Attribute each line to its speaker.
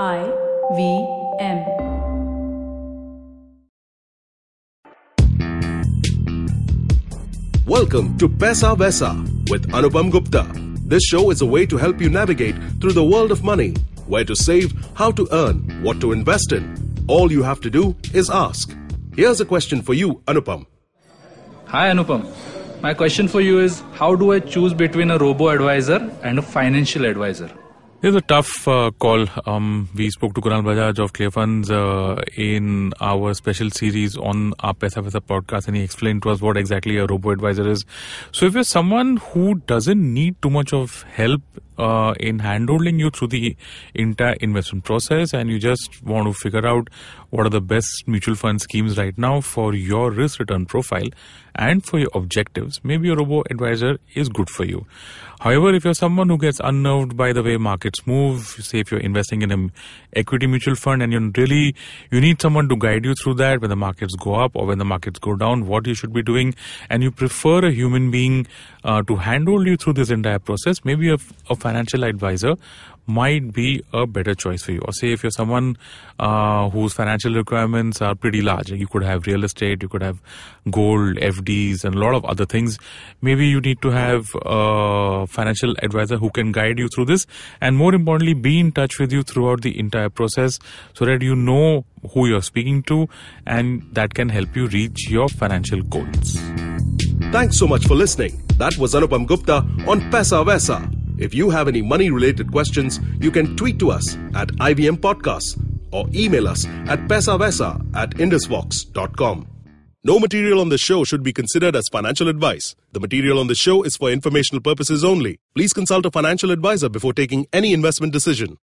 Speaker 1: I V M.
Speaker 2: Welcome to Paisa Vaisa with Anupam Gupta. This show is a way to help you navigate through the world of money, where to save, how to earn, what to invest in. All you have to do is ask. Here's a question for you, Anupam.
Speaker 3: Hi Anupam. My question for you is how do I choose between a robo advisor and a financial advisor?
Speaker 4: It's a tough uh, call. Um, we spoke to Kunal Bajaj of Clearfunds uh, in our special series on our Pesa Pesa podcast, and he explained to us what exactly a robo advisor is. So, if you're someone who doesn't need too much of help uh, in handholding you through the entire investment process, and you just want to figure out what are the best mutual fund schemes right now for your risk return profile and for your objectives, maybe a robo advisor is good for you. However, if you're someone who gets unnerved by the way markets move, say if you're investing in an equity mutual fund and you really you need someone to guide you through that when the markets go up or when the markets go down, what you should be doing, and you prefer a human being uh, to handhold you through this entire process, maybe a, a financial advisor might be a better choice for you. Or say if you're someone uh, whose financial requirements are pretty large, you could have real estate, you could have gold, FDs, and a lot of other things. Maybe you need to have a financial advisor who can guide you through this, and more importantly, be in touch with you throughout the entire process so that you know who you're speaking to, and that can help you reach your financial goals.
Speaker 2: Thanks so much for listening. That was Anupam Gupta on Paisa Vaisa. If you have any money related questions, you can tweet to us at IVM Podcasts or email us at paisavaisa at indusvox.com. No material on the show should be considered as financial advice. The material on the show is for informational purposes only. Please consult a financial advisor before taking any investment decision.